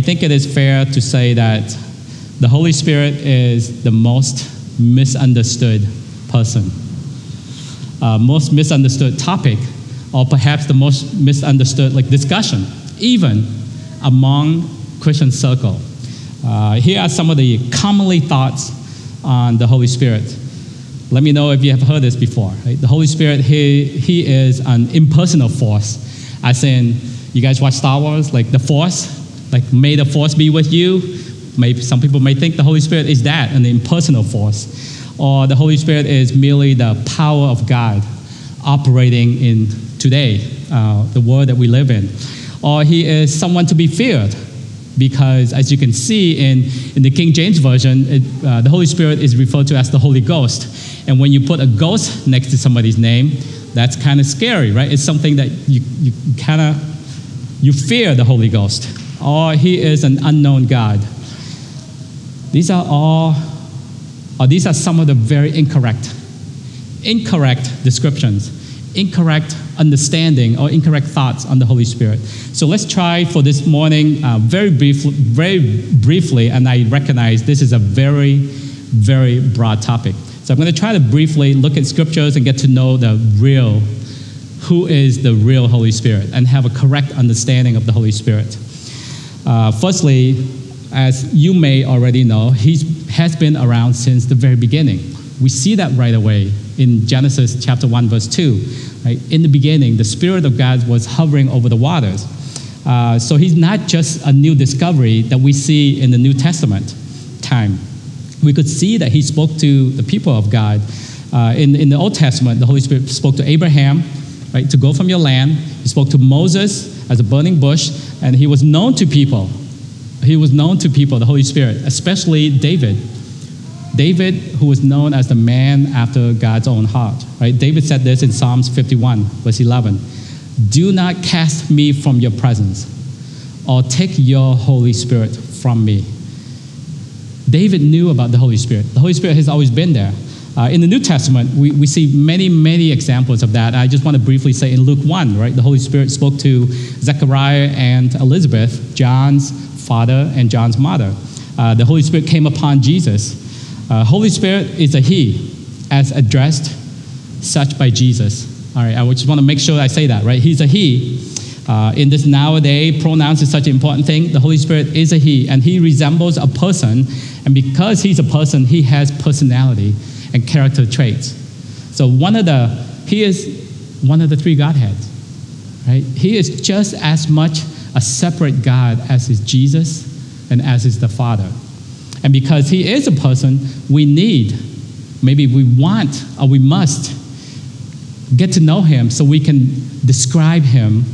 I think it is fair to say that the Holy Spirit is the most misunderstood person, uh, most misunderstood topic, or perhaps the most misunderstood like discussion, even among Christian circle. Uh, here are some of the commonly thoughts on the Holy Spirit. Let me know if you have heard this before. Right? The Holy Spirit, he, he is an impersonal force, as in, you guys watch Star Wars, like the Force, like, may the force be with you. Maybe some people may think the Holy Spirit is that, an impersonal force. Or the Holy Spirit is merely the power of God operating in today, uh, the world that we live in. Or he is someone to be feared because as you can see in, in the King James Version, it, uh, the Holy Spirit is referred to as the Holy Ghost. And when you put a ghost next to somebody's name, that's kind of scary, right? It's something that you, you kind of, you fear the Holy Ghost or he is an unknown God. These are all, or these are some of the very incorrect, incorrect descriptions, incorrect understanding or incorrect thoughts on the Holy Spirit. So let's try for this morning, uh, very briefly, very briefly, and I recognize this is a very, very broad topic. So I'm going to try to briefly look at scriptures and get to know the real, who is the real Holy Spirit, and have a correct understanding of the Holy Spirit. Uh, firstly, as you may already know, he has been around since the very beginning. We see that right away in Genesis chapter 1, verse 2. Right? In the beginning, the Spirit of God was hovering over the waters. Uh, so he's not just a new discovery that we see in the New Testament time. We could see that he spoke to the people of God. Uh, in, in the Old Testament, the Holy Spirit spoke to Abraham, right, to go from your land. He spoke to Moses as a burning bush and he was known to people. He was known to people, the Holy Spirit, especially David. David, who was known as the man after God's own heart, right? David said this in Psalms 51, verse 11 Do not cast me from your presence, or take your Holy Spirit from me. David knew about the Holy Spirit. The Holy Spirit has always been there. Uh, in the New Testament, we, we see many, many examples of that. I just want to briefly say in Luke 1, right, the Holy Spirit spoke to Zechariah and Elizabeth, John's father and John's mother. Uh, the Holy Spirit came upon Jesus. Uh, Holy Spirit is a He, as addressed such by Jesus. All right, I just want to make sure I say that, right? He's a He. Uh, in this nowadays, pronouns is such an important thing. The Holy Spirit is a He, and He resembles a person. And because He's a person, He has personality and character traits. So one of the, he is one of the three Godheads, right? He is just as much a separate God as is Jesus and as is the Father. And because he is a person, we need, maybe we want or we must get to know him so we can describe him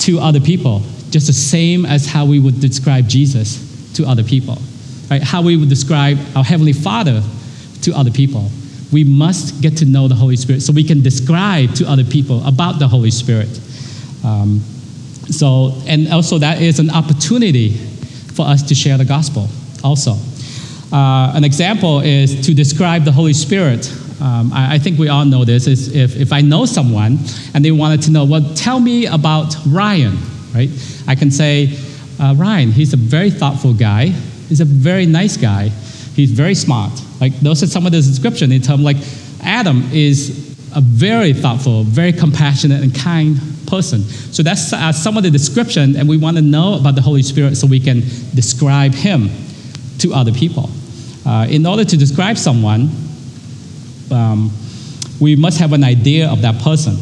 to other people, just the same as how we would describe Jesus to other people. Right? How we would describe our Heavenly Father to other people. We must get to know the Holy Spirit so we can describe to other people about the Holy Spirit. Um, so, and also that is an opportunity for us to share the gospel also. Uh, an example is to describe the Holy Spirit. Um, I, I, think we all know this. Is if, if I know someone and they wanted to know, well, tell me about Ryan, right? I can say, uh, Ryan, he's a very thoughtful guy. He's a very nice guy. He's very smart. Like those are some of the description in terms like Adam is a very thoughtful, very compassionate and kind person. So that's uh, some of the description, and we want to know about the Holy Spirit so we can describe Him to other people. Uh, in order to describe someone, um, we must have an idea of that person.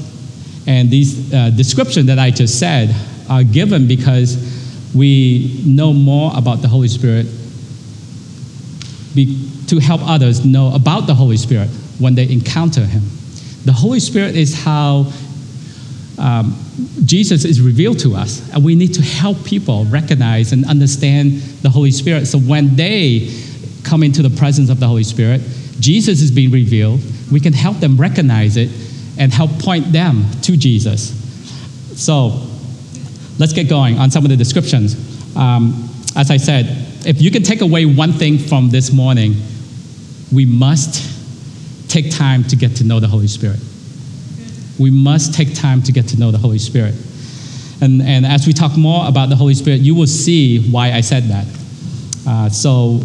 And these uh, descriptions that I just said are given because we know more about the Holy Spirit be, to help others know about the Holy Spirit when they encounter Him. The Holy Spirit is how um, Jesus is revealed to us, and we need to help people recognize and understand the Holy Spirit. So when they come into the presence of the Holy Spirit, Jesus is being revealed. We can help them recognize it and help point them to Jesus. So let's get going on some of the descriptions. Um, as I said, if you can take away one thing from this morning, we must take time to get to know the Holy Spirit. We must take time to get to know the Holy Spirit. And, and as we talk more about the Holy Spirit, you will see why I said that. Uh, so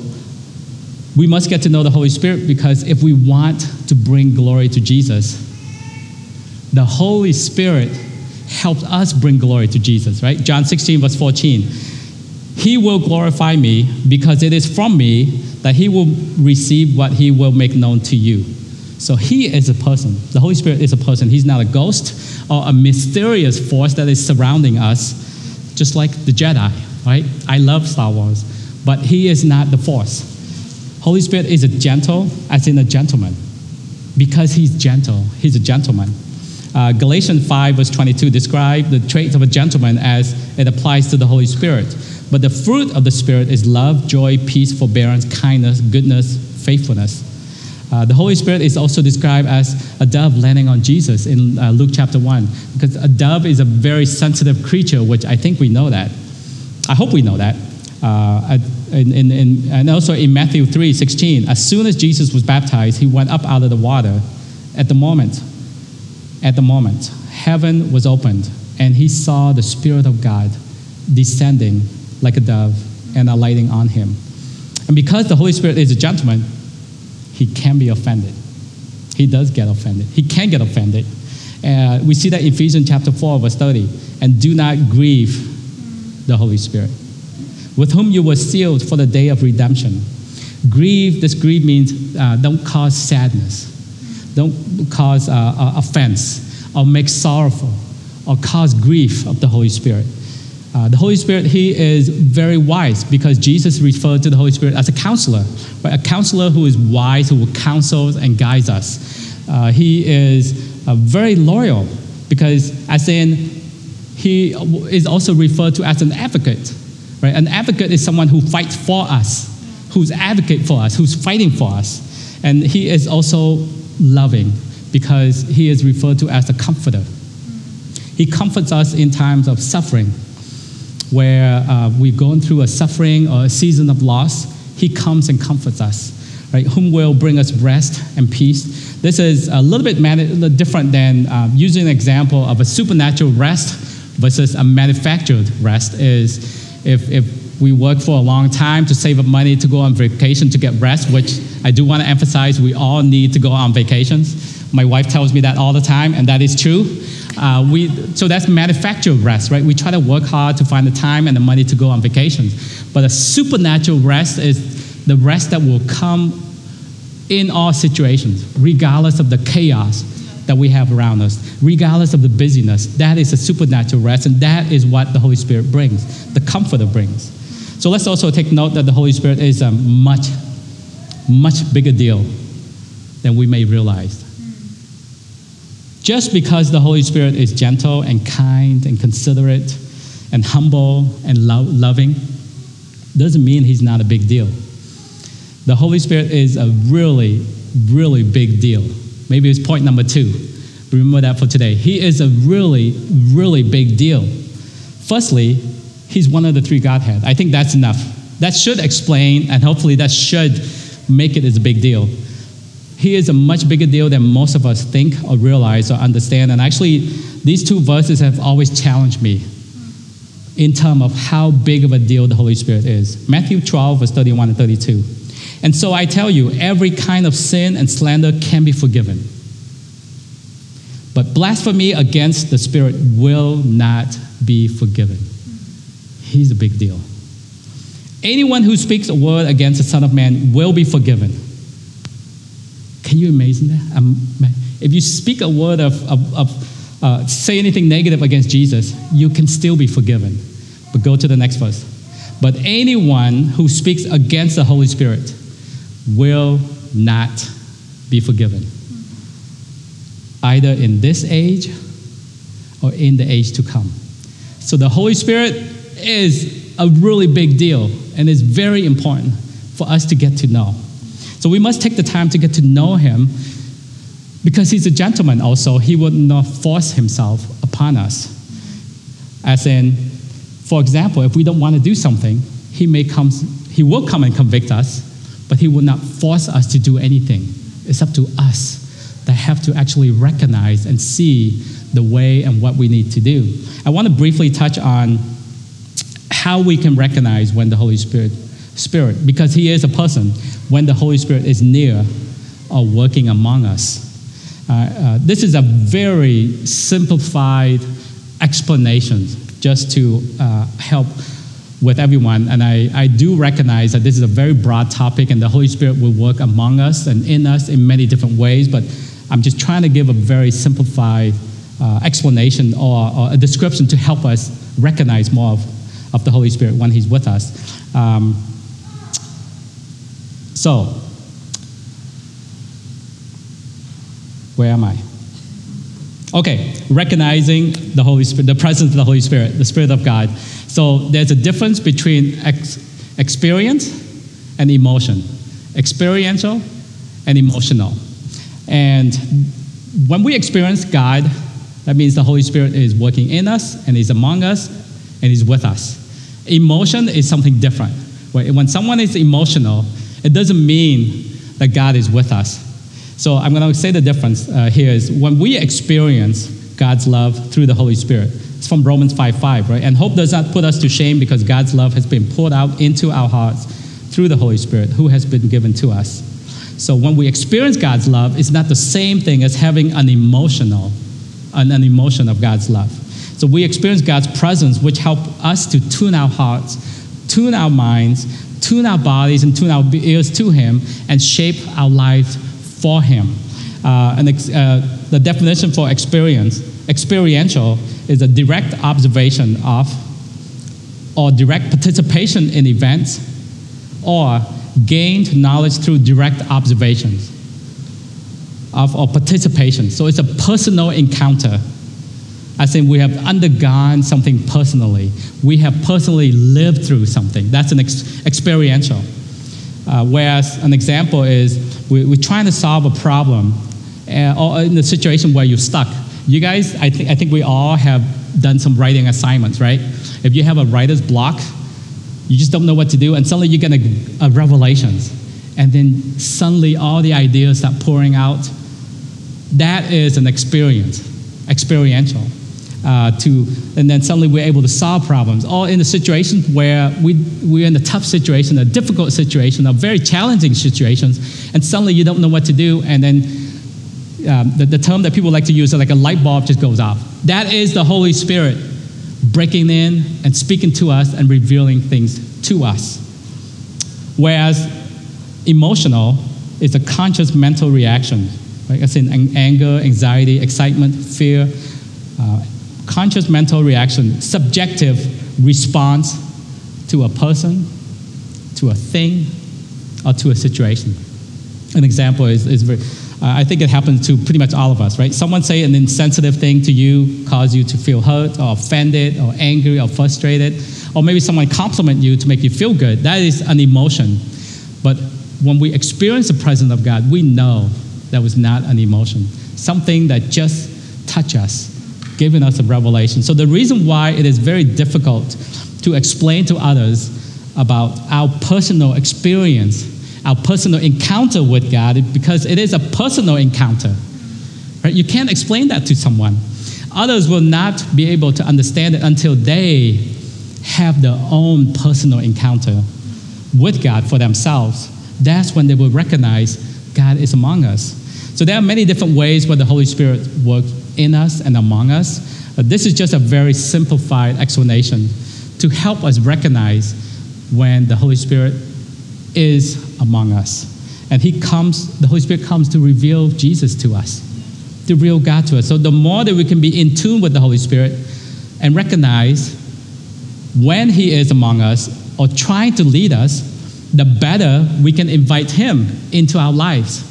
we must get to know the Holy Spirit because if we want to bring glory to Jesus, the Holy Spirit helps us bring glory to Jesus, right? John 16, verse 14. He will glorify me because it is from me that he will receive what he will make known to you. So he is a person. The Holy Spirit is a person. He's not a ghost or a mysterious force that is surrounding us, just like the Jedi, right? I love Star Wars, but he is not the force. Holy Spirit is a gentle, as in a gentleman. Because he's gentle, he's a gentleman. Uh, Galatians 5, verse 22 describe the traits of a gentleman as it applies to the Holy Spirit. But the fruit of the Spirit is love, joy, peace, forbearance, kindness, goodness, faithfulness. Uh, the Holy Spirit is also described as a dove landing on Jesus in uh, Luke chapter 1, because a dove is a very sensitive creature, which I think we know that. I hope we know that. Uh, in, in, in, and also in Matthew 3 16, as soon as Jesus was baptized, he went up out of the water. At the moment, at the moment, heaven was opened, and he saw the Spirit of God descending like a dove and alighting on him. And because the Holy Spirit is a gentleman, he can be offended. He does get offended. He can get offended. Uh, we see that in Ephesians chapter 4, verse 30. And do not grieve the Holy Spirit, with whom you were sealed for the day of redemption. Grieve, this grieve means uh, don't cause sadness, don't cause uh, uh offense, or make sorrowful, or cause grief of the Holy Spirit. Uh, the Holy Spirit, he is very wise because Jesus referred to the Holy Spirit as a counselor, right? a counselor who is wise, who will counsel and guides us. Uh, he is uh, very loyal because, as in, he is also referred to as an advocate. Right? An advocate is someone who fights for us, who's advocate for us, who's fighting for us. And he is also loving because he is referred to as a comforter. He comforts us in times of suffering where uh, we've gone through a suffering or a season of loss, He comes and comforts us, right? Whom will bring us rest and peace. This is a little bit man- different than uh, using an example of a supernatural rest versus a manufactured rest. Is if, if we work for a long time to save up money to go on vacation to get rest, which I do want to emphasize, we all need to go on vacations. My wife tells me that all the time, and that is true. Uh, we, so that's manufactured rest, right? We try to work hard to find the time and the money to go on vacations. But a supernatural rest is the rest that will come in all situations, regardless of the chaos that we have around us, regardless of the busyness. That is a supernatural rest, and that is what the Holy Spirit brings, the Comforter brings. So let's also take note that the Holy Spirit is a much, much bigger deal than we may realize. Just because the Holy Spirit is gentle and kind and considerate and humble and lo- loving doesn't mean he's not a big deal. The Holy Spirit is a really, really big deal. Maybe it's point number two. Remember that for today. He is a really, really big deal. Firstly, he's one of the three Godhead. I think that's enough. That should explain, and hopefully that should make it as a big deal he is a much bigger deal than most of us think or realize or understand. And actually, these two verses have always challenged me in terms of how big of a deal the Holy Spirit is. Matthew 12, verse 31 and 32. And so I tell you, every kind of sin and slander can be forgiven. But blasphemy against the Spirit will not be forgiven. He's a big deal. Anyone who speaks a word against the Son of Man will be forgiven can you imagine that? Um, if you speak a word of, of, of uh, say anything negative against Jesus, you can still be forgiven. But go to the next verse. But anyone who speaks against the Holy Spirit will not be forgiven. Either in this age, or in the age to come. So the Holy Spirit is a really big deal and is very important for us to get to know. So we must take the time to get to know him because he's a gentleman also. He would not force himself upon us. As in, for example, if we don't want to do something, he may come, he will come and convict us, but he will not force us to do anything. It's up to us that have to actually recognize and see the way and what we need to do. I want to briefly touch on how we can recognize when the Holy Spirit Spirit, because He is a person, when the Holy Spirit is near or working among us. Uh, uh, this is a very simplified explanation just to uh, help with everyone. And I, I do recognize that this is a very broad topic, and the Holy Spirit will work among us and in us in many different ways. But I'm just trying to give a very simplified uh, explanation or, or, a description to help us recognize more of, of the Holy Spirit when He's with us. Um, so, where am I? Okay, recognizing the Holy Spirit, the presence of the Holy Spirit, the Spirit of God. So there's a difference between ex- experience and emotion, experiential and emotional. And when we experience God, that means the Holy Spirit is working in us and is among us and is with us. Emotion is something different. When someone is emotional, it doesn't mean that God is with us. So I'm going to say the difference uh, here is when we experience God's love through the Holy Spirit. It's from Romans 5 5, right? And hope does not put us to shame because God's love has been poured out into our hearts through the Holy Spirit who has been given to us. So when we experience God's love, it's not the same thing as having an emotional, an, an emotion of God's love. So we experience God's presence, which help us to tune our hearts, tune our minds, tune our bodies and tune our ears to Him and shape our life for Him. Uh, and uh, the definition for experience, experiential, is a direct observation of or direct participation in events or gained knowledge through direct observations of or participation. So it's a personal encounter I think we have undergone something personally. We have personally lived through something. That's an ex- experiential. Uh, whereas an example is we, we're trying to solve a problem uh, or in a situation where you're stuck. You guys, I, th- I think we all have done some writing assignments, right? If you have a writer's block, you just don't know what to do, and suddenly you get a, a revelations. And then suddenly all the ideas start pouring out. That is an experience, experiential uh, to, and then suddenly we're able to solve problems. All in a situation where we, we're in a tough situation, a difficult situation, a very challenging situations, and suddenly you don't know what to do, and then um, the, the term that people like to use is like a light bulb just goes off. That is the Holy Spirit breaking in and speaking to us and revealing things to us. Whereas emotional is a conscious mental reaction, right? As in anger, anxiety, excitement, fear, uh, conscious mental reaction, subjective response to a person, to a thing, or to a situation. An example is, is very, uh, I think it happens to pretty much all of us, right? Someone say an insensitive thing to you, cause you to feel hurt or offended or angry or frustrated, or maybe someone compliment you to make you feel good. That is an emotion. But when we experience the presence of God, we know that was not an emotion, something that just touched us given us a revelation. So the reason why it is very difficult to explain to others about our personal experience, our personal encounter with God, because it is a personal encounter. Right? You can't explain that to someone. Others will not be able to understand it until they have their own personal encounter with God for themselves. That's when they will recognize God is among us. So there are many different ways where the Holy Spirit works in us and among us. Uh, this is just a very simplified explanation to help us recognize when the Holy Spirit is among us. And He comes, the Holy Spirit comes to reveal Jesus to us, to reveal God to us. So the more that we can be in tune with the Holy Spirit and recognize when He is among us or trying to lead us, the better we can invite Him into our lives.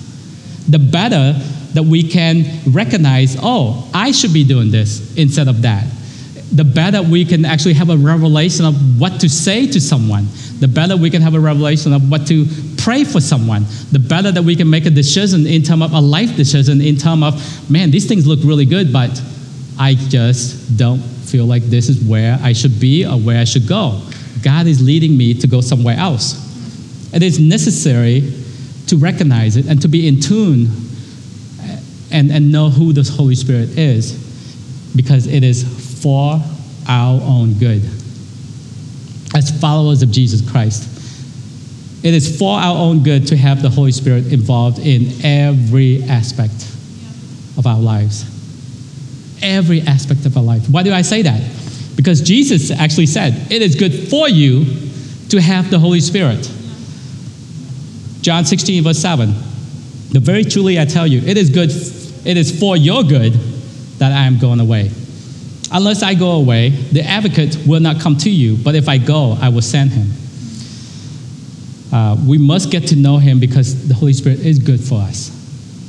The better that we can recognize, oh, I should be doing this instead of that. The better we can actually have a revelation of what to say to someone, the better we can have a revelation of what to pray for someone, the better that we can make a decision in terms of a life decision, in terms of, man, these things look really good, but I just don't feel like this is where I should be or where I should go. God is leading me to go somewhere else. It is necessary to recognize it and to be in tune and, and know who the Holy Spirit is because it is for our own good. As followers of Jesus Christ, it is for our own good to have the Holy Spirit involved in every aspect of our lives. Every aspect of our life. Why do I say that? Because Jesus actually said, It is good for you to have the Holy Spirit. John 16, verse 7. The very truly I tell you, it is good, it is for your good that I am going away. Unless I go away, the advocate will not come to you, but if I go, I will send him. Uh, we must get to know him because the Holy Spirit is good for us.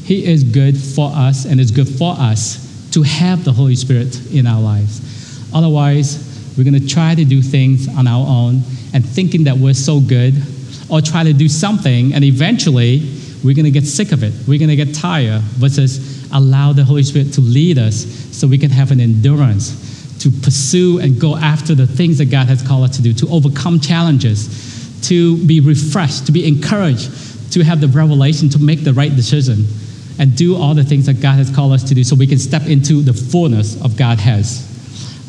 He is good for us, and it's good for us to have the Holy Spirit in our lives. Otherwise, we're going to try to do things on our own and thinking that we're so good, or try to do something, and eventually we're going to get sick of it. We're going to get tired versus allow the Holy Spirit to lead us so we can have an endurance to pursue and go after the things that God has called us to do, to overcome challenges, to be refreshed, to be encouraged, to have the revelation to make the right decision and do all the things that God has called us to do so we can step into the fullness of God has.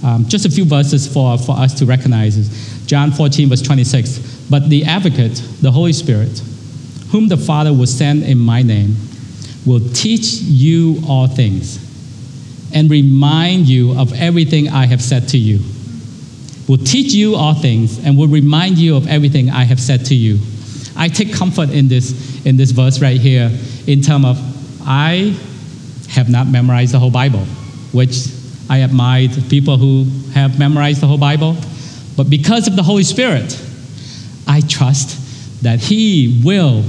Um, just a few verses for, for us to recognize John 14, verse 26. But the advocate, the Holy Spirit, whom the Father will send in my name, will teach you all things and remind you of everything I have said to you. Will teach you all things and will remind you of everything I have said to you. I take comfort in this, in this verse right here in terms of I have not memorized the whole Bible, which I admire people who have memorized the whole Bible. But because of the Holy Spirit, I trust that He will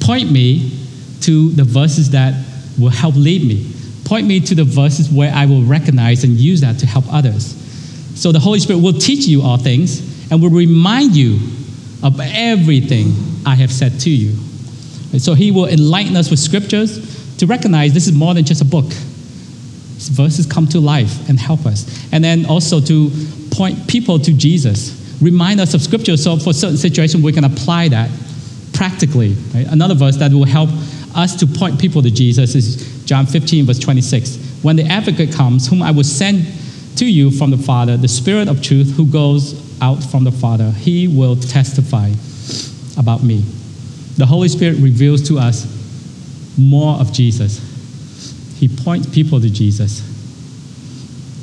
point me to the verses that will help lead me. Point me to the verses where I will recognize and use that to help others. So the Holy Spirit will teach you all things and will remind you of everything I have said to you. And so He will enlighten us with scriptures to recognize this is more than just a book. These verses come to life and help us. And then also to point people to Jesus. Remind us of scripture so for certain situations we can apply that practically. Right? Another verse that will help us to point people to Jesus is John 15, verse 26. When the advocate comes, whom I will send to you from the Father, the Spirit of truth who goes out from the Father, he will testify about me. The Holy Spirit reveals to us more of Jesus. He points people to Jesus.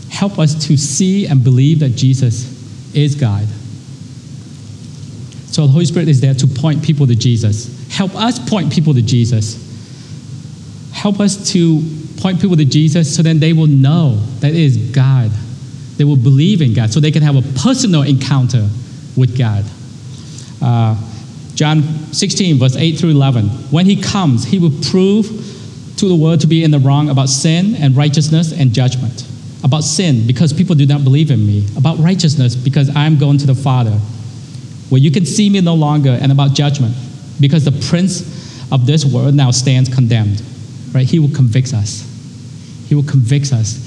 Help us to see and believe that Jesus is God. So the Holy Spirit is there to point people to Jesus. Help us point people to Jesus. Help us to point people to Jesus so then they will know that it is God. They will believe in God so they can have a personal encounter with God. Uh, John 16, verse 8 through 11. When he comes, he will prove to the world to be in the wrong about sin and righteousness and judgment. About sin, because people do not believe in me. About righteousness, because I'm going to the Father, where you can see me no longer. And about judgment, because the prince of this world now stands condemned. Right? He will convict us. He will convict us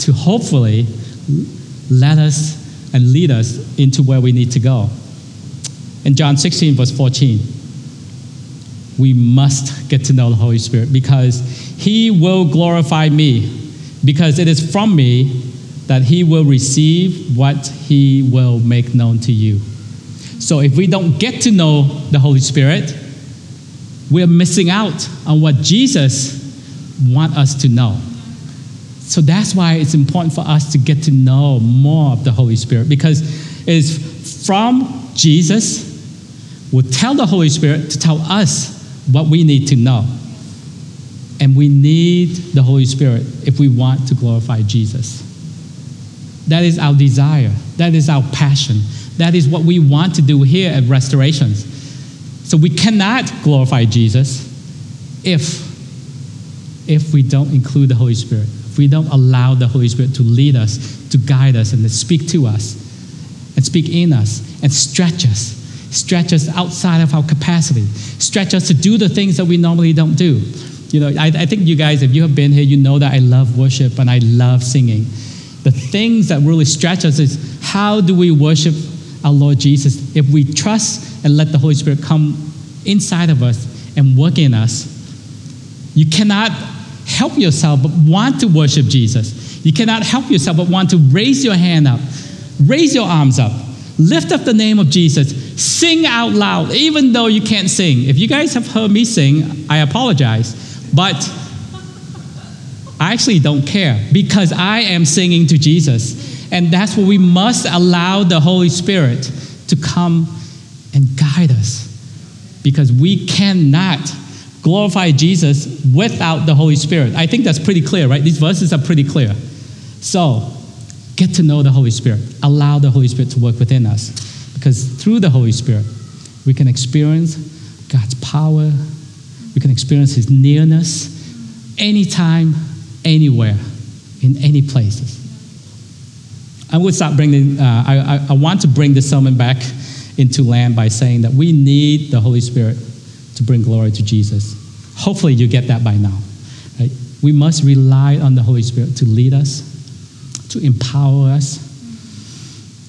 to hopefully let us and lead us into where we need to go. In John 16, verse 14, we must get to know the Holy Spirit because He will glorify me, because it is from me that He will receive what He will make known to you. So if we don't get to know the Holy Spirit, we're missing out on what Jesus wants us to know. So that's why it's important for us to get to know more of the Holy Spirit because it's from Jesus will tell the Holy Spirit to tell us what we need to know. And we need the Holy Spirit if we want to glorify Jesus. That is our desire. That is our passion. That is what we want to do here at Restorations. So we cannot glorify Jesus if if we don't include the Holy Spirit, if we don't allow the Holy Spirit to lead us, to guide us, and to speak to us, and speak in us, and stretch us, stretch us outside of our capacity, stretch us to do the things that we normally don't do. You know, I, I think you guys, if you have been here, you know that I love worship and I love singing. The things that really stretch us is how do we worship our Lord Jesus if we trust and let the Holy Spirit come inside of us and work in us. You cannot help yourself but want to worship Jesus. You cannot help yourself but want to raise your hand up, raise your arms up, lift up the name of Jesus, sing out loud, even though you can't sing. If you guys have heard me sing, I apologize. But I actually don't care because I am singing to Jesus. And that's what we must allow the Holy Spirit to come and guide us because we cannot glorify Jesus without the Holy Spirit. I think that's pretty clear, right? These verses are pretty clear. So, get to know the Holy Spirit. Allow the Holy Spirit to work within us because through the Holy Spirit, we can experience God's power, we can experience His nearness anytime, anywhere, in any places. I would start bringing, uh, I, I, I want to bring the sermon back into land by saying that we need the Holy Spirit to bring glory to Jesus. Hopefully, you get that by now. Right? We must rely on the Holy Spirit to lead us, to empower us,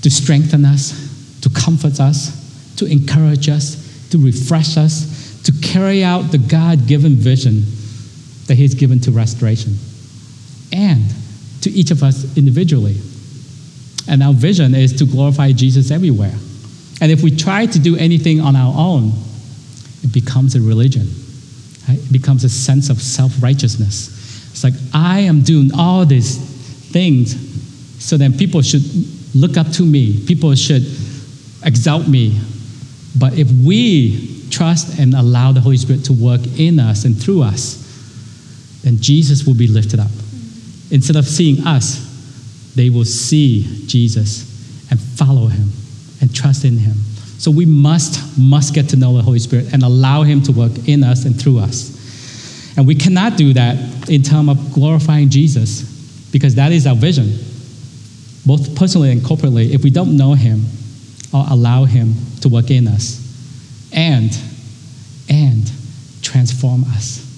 to strengthen us, to comfort us, to encourage us, to refresh us, to carry out the God given vision that He's given to restoration, and to each of us individually. And our vision is to glorify Jesus everywhere. And if we try to do anything on our own, it becomes a religion. Right? It becomes a sense of self righteousness. It's like, I am doing all these things so then people should look up to me, people should exalt me. But if we trust and allow the Holy Spirit to work in us and through us, then Jesus will be lifted up. Instead of seeing us, they will see Jesus and follow him and trust in him. So we must, must get to know the Holy Spirit and allow him to work in us and through us. And we cannot do that in terms of glorifying Jesus because that is our vision, both personally and corporately. If we don't know him or allow him to work in us and, and transform us.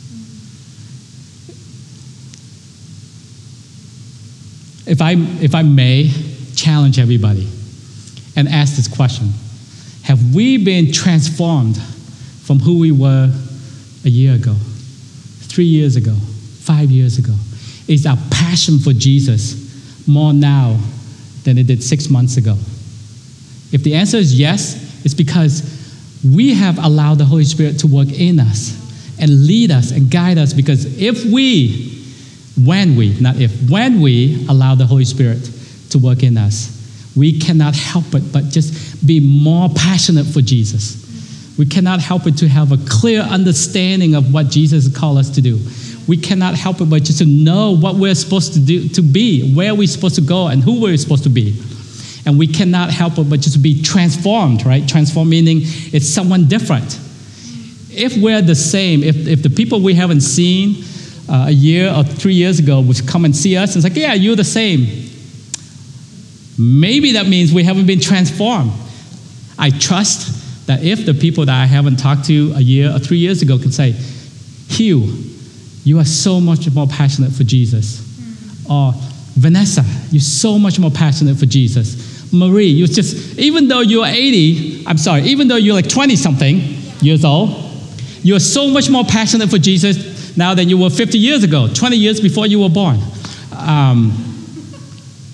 If I, if I may challenge everybody and ask this question Have we been transformed from who we were a year ago, three years ago, five years ago? Is our passion for Jesus more now than it did six months ago? If the answer is yes, it's because we have allowed the Holy Spirit to work in us and lead us and guide us. Because if we when we, not if, when we allow the Holy Spirit to work in us, we cannot help it but just be more passionate for Jesus. We cannot help it to have a clear understanding of what Jesus called us to do. We cannot help it but just to know what we're supposed to do, to be, where we're supposed to go, and who we're supposed to be. And we cannot help it but just be transformed, right? Transform meaning it's someone different. If we're the same, if, if the people we haven't seen, uh, a year or three years ago would come and see us and it's like, yeah, you're the same. Maybe that means we haven't been transformed. I trust that if the people that I haven't talked to a year or three years ago can say, Hugh, you are so much more passionate for Jesus. Or Vanessa, you're so much more passionate for Jesus. Marie, you just, even though you're 80, I'm sorry, even though you're like 20 something years old, you're so much more passionate for Jesus now than you were 50 years ago, 20 years before you were born. Um,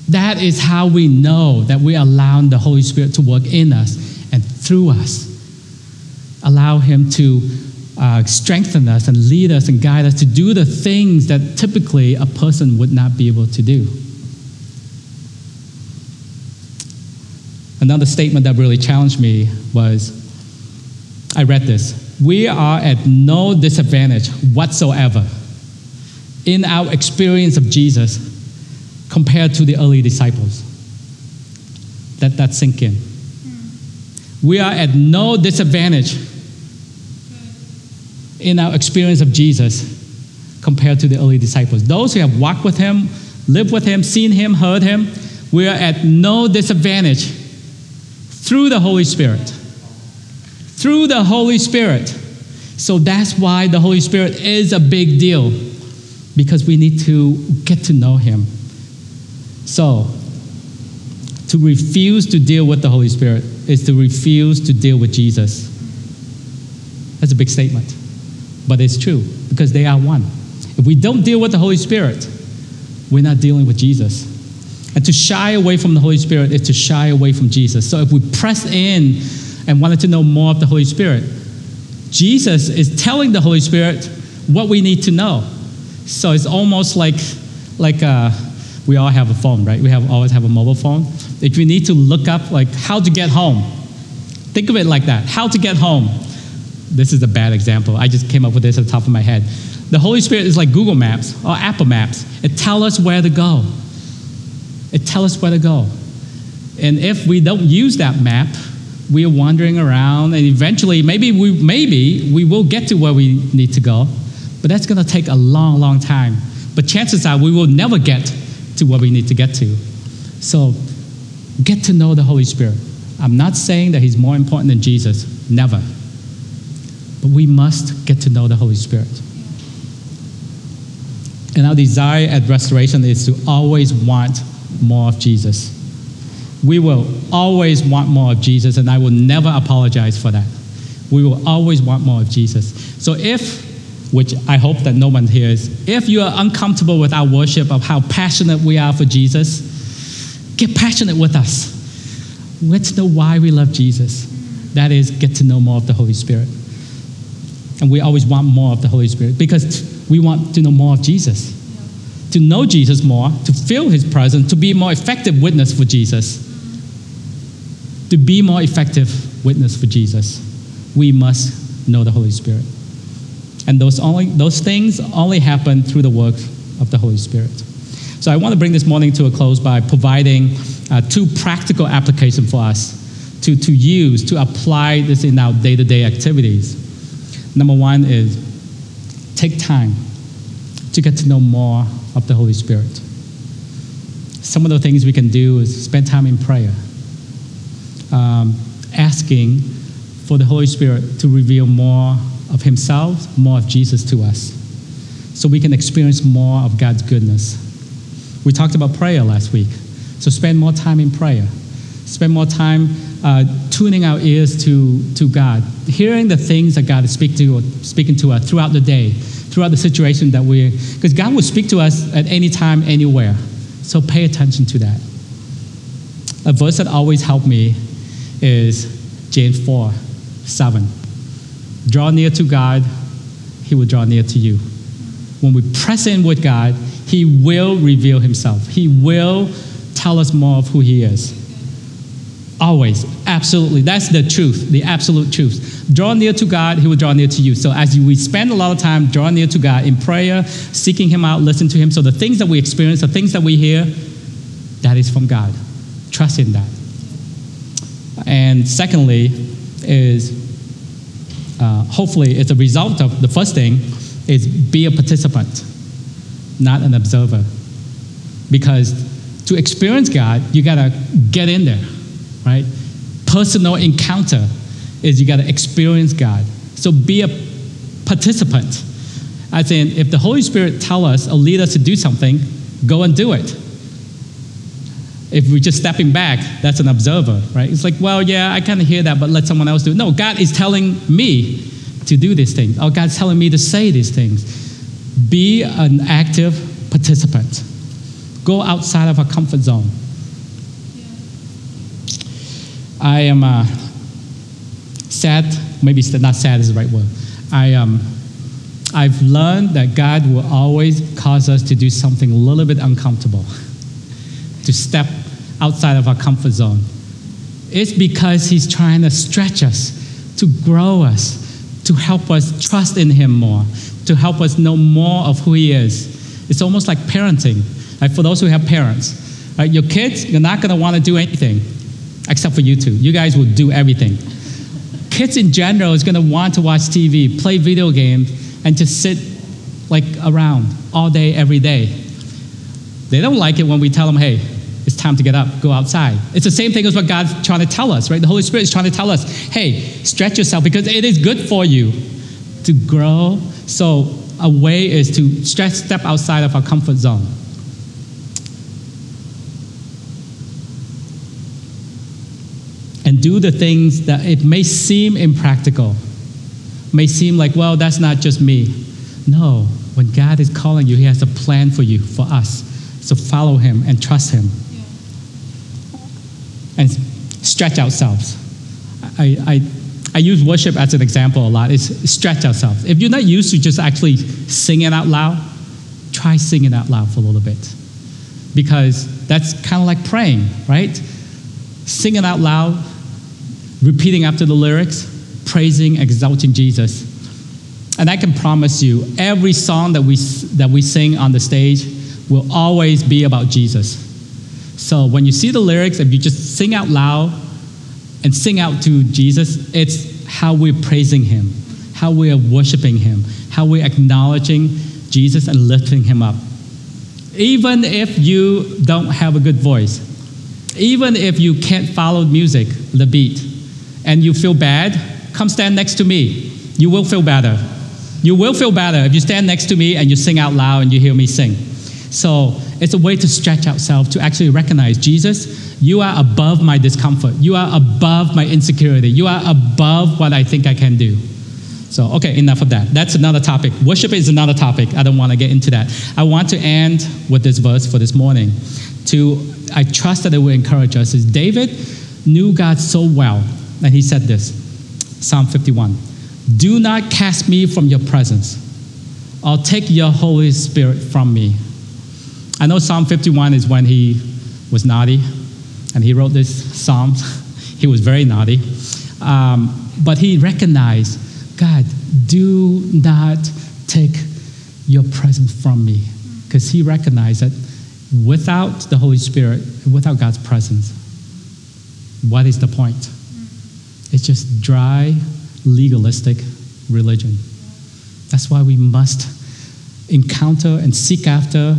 that is how we know that we allow the Holy Spirit to work in us and through us. Allow Him to uh, strengthen us and lead us and guide us to do the things that typically a person would not be able to do. Another statement that really challenged me was I read this we are at no disadvantage whatsoever in our experience of Jesus compared to the early disciples. Let that sink in. Hmm. We are at no disadvantage in our experience of Jesus compared to the early disciples. Those who have walked with him, lived with him, seen him, heard him, we are at no disadvantage through the Holy Spirit. Through the Holy Spirit. So that's why the Holy Spirit is a big deal, because we need to get to know him. So, to refuse to deal with the Holy Spirit is to refuse to deal with Jesus. That's a big statement, but it's true because they are one. If we don't deal with the Holy Spirit, we're not dealing with Jesus. And to shy away from the Holy Spirit is to shy away from Jesus. So if we press in and wanted to know more of the Holy Spirit, Jesus is telling the Holy Spirit what we need to know. So it's almost like, like uh, we all have a phone, right? We have always have a mobile phone. If you need to look up like how to get home, think of it like that: how to get home. This is a bad example. I just came up with this at the top of my head. The Holy Spirit is like Google Maps or Apple Maps. It tells us where to go. It tells us where to go. And if we don't use that map, we are wandering around, and eventually, maybe we, maybe we will get to where we need to go, but that's going to take a long, long time. But chances are we will never get to where we need to get to. So, get to know the Holy Spirit. I'm not saying that He's more important than Jesus, never. But we must get to know the Holy Spirit. And our desire at restoration is to always want more of Jesus. We will always want more of Jesus, and I will never apologize for that. We will always want more of Jesus. So if, which I hope that no one hears, if you are uncomfortable with our worship of how passionate we are for Jesus, get passionate with us. Let's know why we love Jesus. That is, get to know more of the Holy Spirit. And we always want more of the Holy Spirit because we want to know more of Jesus. To know Jesus more, to feel his presence, to be more effective witness for Jesus. To be more effective witness for Jesus, we must know the Holy Spirit. And those, only, those things only happen through the work of the Holy Spirit. So I want to bring this morning to a close by providing uh, two practical applications for us to, to use, to apply this in our day to day activities. Number one is take time to get to know more of the Holy Spirit. Some of the things we can do is spend time in prayer, um, asking for the Holy Spirit to reveal more of Himself, more of Jesus to us, so we can experience more of God's goodness. We talked about prayer last week, so spend more time in prayer. Spend more time uh, tuning our ears to, to God, hearing the things that God is speak to, speaking to us throughout the day, throughout the situation that we're, because God will speak to us at any time, anywhere. So pay attention to that. A verse that always helped me is James 4 7. Draw near to God, He will draw near to you. When we press in with God, He will reveal Himself. He will tell us more of who He is. Always, absolutely. That's the truth, the absolute truth. Draw near to God, He will draw near to you. So, as we spend a lot of time drawing near to God in prayer, seeking Him out, listening to Him, so the things that we experience, the things that we hear, that is from God. Trust in that. And secondly, is uh, hopefully it's a result of the first thing is be a participant, not an observer. Because to experience God, you gotta get in there right? Personal encounter is you got to experience God. So be a participant. I in, if the Holy Spirit tell us or lead us to do something, go and do it. If we're just stepping back, that's an observer, right? It's like, well, yeah, I kind of hear that, but let someone else do it. No, God is telling me to do these things. Or God's telling me to say these things. Be an active participant. Go outside of our comfort zone. I am uh, sad, maybe not sad is the right word. I, um, I've learned that God will always cause us to do something a little bit uncomfortable, to step outside of our comfort zone. It's because He's trying to stretch us, to grow us, to help us trust in Him more, to help us know more of who He is. It's almost like parenting. Like for those who have parents, right, your kids, you're not going to want to do anything except for you two. You guys will do everything. Kids in general is going to want to watch TV, play video games, and just sit like around all day, every day. They don't like it when we tell them, hey, it's time to get up, go outside. It's the same thing as what God's trying to tell us, right? The Holy Spirit is trying to tell us, hey, stretch yourself because it is good for you to grow. So, a way is to stretch, step outside of our comfort zone. And do the things that it may seem impractical, may seem like, well, that's not just me. No, when God is calling you, He has a plan for you, for us. So follow Him and trust Him and stretch ourselves. I, I, I use worship as an example a lot. It's stretch ourselves. If you're not used to just actually singing out loud, try singing out loud for a little bit. Because that's kind of like praying, right? Singing out loud, repeating after the lyrics, praising, exalting Jesus. And I can promise you, every song that we, that we sing on the stage will always be about Jesus. So when you see the lyrics, if you just sing out loud and sing out to Jesus, it's how we're praising Him, how we are worshiping Him, how we're acknowledging Jesus and lifting Him up. Even if you don't have a good voice, even if you can't follow music, the beat, and you feel bad, come stand next to me. You will feel better. You will feel better if you stand next to me and you sing out loud and you hear me sing. So it's a way to stretch ourselves to actually recognize Jesus, you are above my discomfort. You are above my insecurity. You are above what I think I can do. So, okay, enough of that. That's another topic. Worship is another topic. I don't want to get into that. I want to end with this verse for this morning. To I trust that it will encourage us. Is David knew God so well, and he said this Psalm 51 Do not cast me from your presence. I'll take your Holy Spirit from me. I know Psalm 51 is when he was naughty, and he wrote this psalm. he was very naughty. Um, but he recognized, God, do not take your presence from me. Because he recognized that without the Holy Spirit, without God's presence, what is the point? It's just dry, legalistic religion. That's why we must encounter and seek after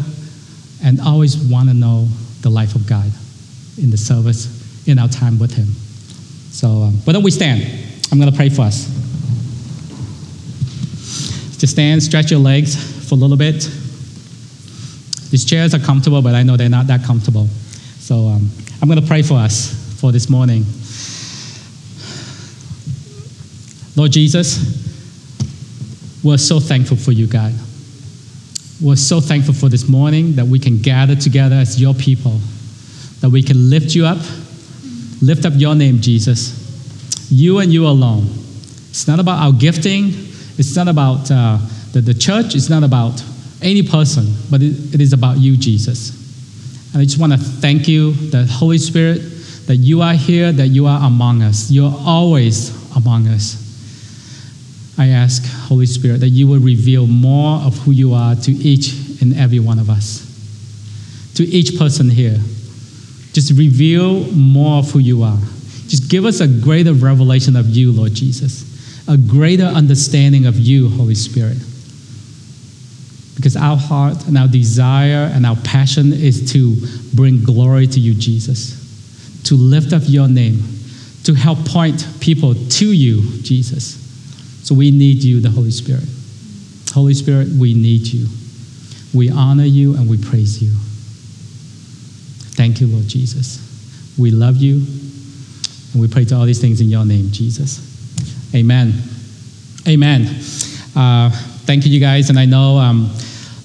and always want to know the life of God in the service, in our time with Him. So, um, why don't we stand? I'm going to pray for us. Just stand, stretch your legs for a little bit. These chairs are comfortable, but I know they're not that comfortable. So, um, I'm going to pray for us for this morning. Lord Jesus, we're so thankful for you, God. We're so thankful for this morning that we can gather together as your people, that we can lift you up, lift up your name, Jesus. You and you alone. It's not about our gifting, it's not about uh, the, the church, it's not about any person, but it, it is about you, Jesus. And I just want to thank you, the Holy Spirit, that you are here, that you are among us. You're always among us. I ask, Holy Spirit, that you will reveal more of who you are to each and every one of us, to each person here. Just reveal more of who you are. Just give us a greater revelation of you, Lord Jesus, a greater understanding of you, Holy Spirit. Because our heart and our desire and our passion is to bring glory to you, Jesus, to lift up your name, to help point people to you, Jesus. So we need you, the Holy Spirit. Holy Spirit, we need you. We honor you and we praise you. Thank you, Lord Jesus. We love you and we pray to all these things in your name, Jesus. Amen. Amen. Uh, thank you, you guys. And I know um,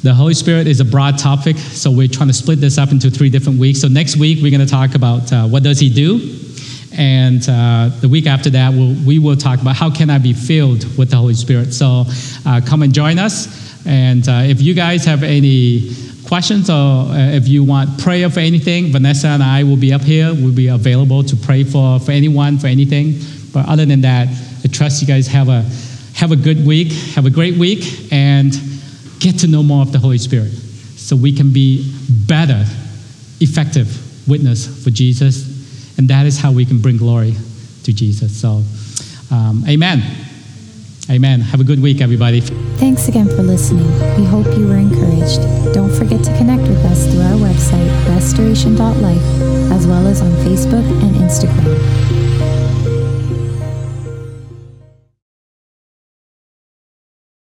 the Holy Spirit is a broad topic, so we're trying to split this up into three different weeks. So next week, we're going to talk about uh, what does he do? And uh, the week after that, we'll, we will talk about how can I be filled with the Holy Spirit. So uh, come and join us. And uh, if you guys have any questions or uh, if you want prayer for anything, Vanessa and I will be up here. We'll be available to pray for, for anyone, for anything. But other than that, I trust you guys have a, have a good week, have a great week, and get to know more of the Holy Spirit so we can be better, effective witness for Jesus and that is how we can bring glory to Jesus. So, um, amen. Amen. Have a good week, everybody. Thanks again for listening. We hope you were encouraged. Don't forget to connect with us through our website, restoration.life, as well as on Facebook and Instagram.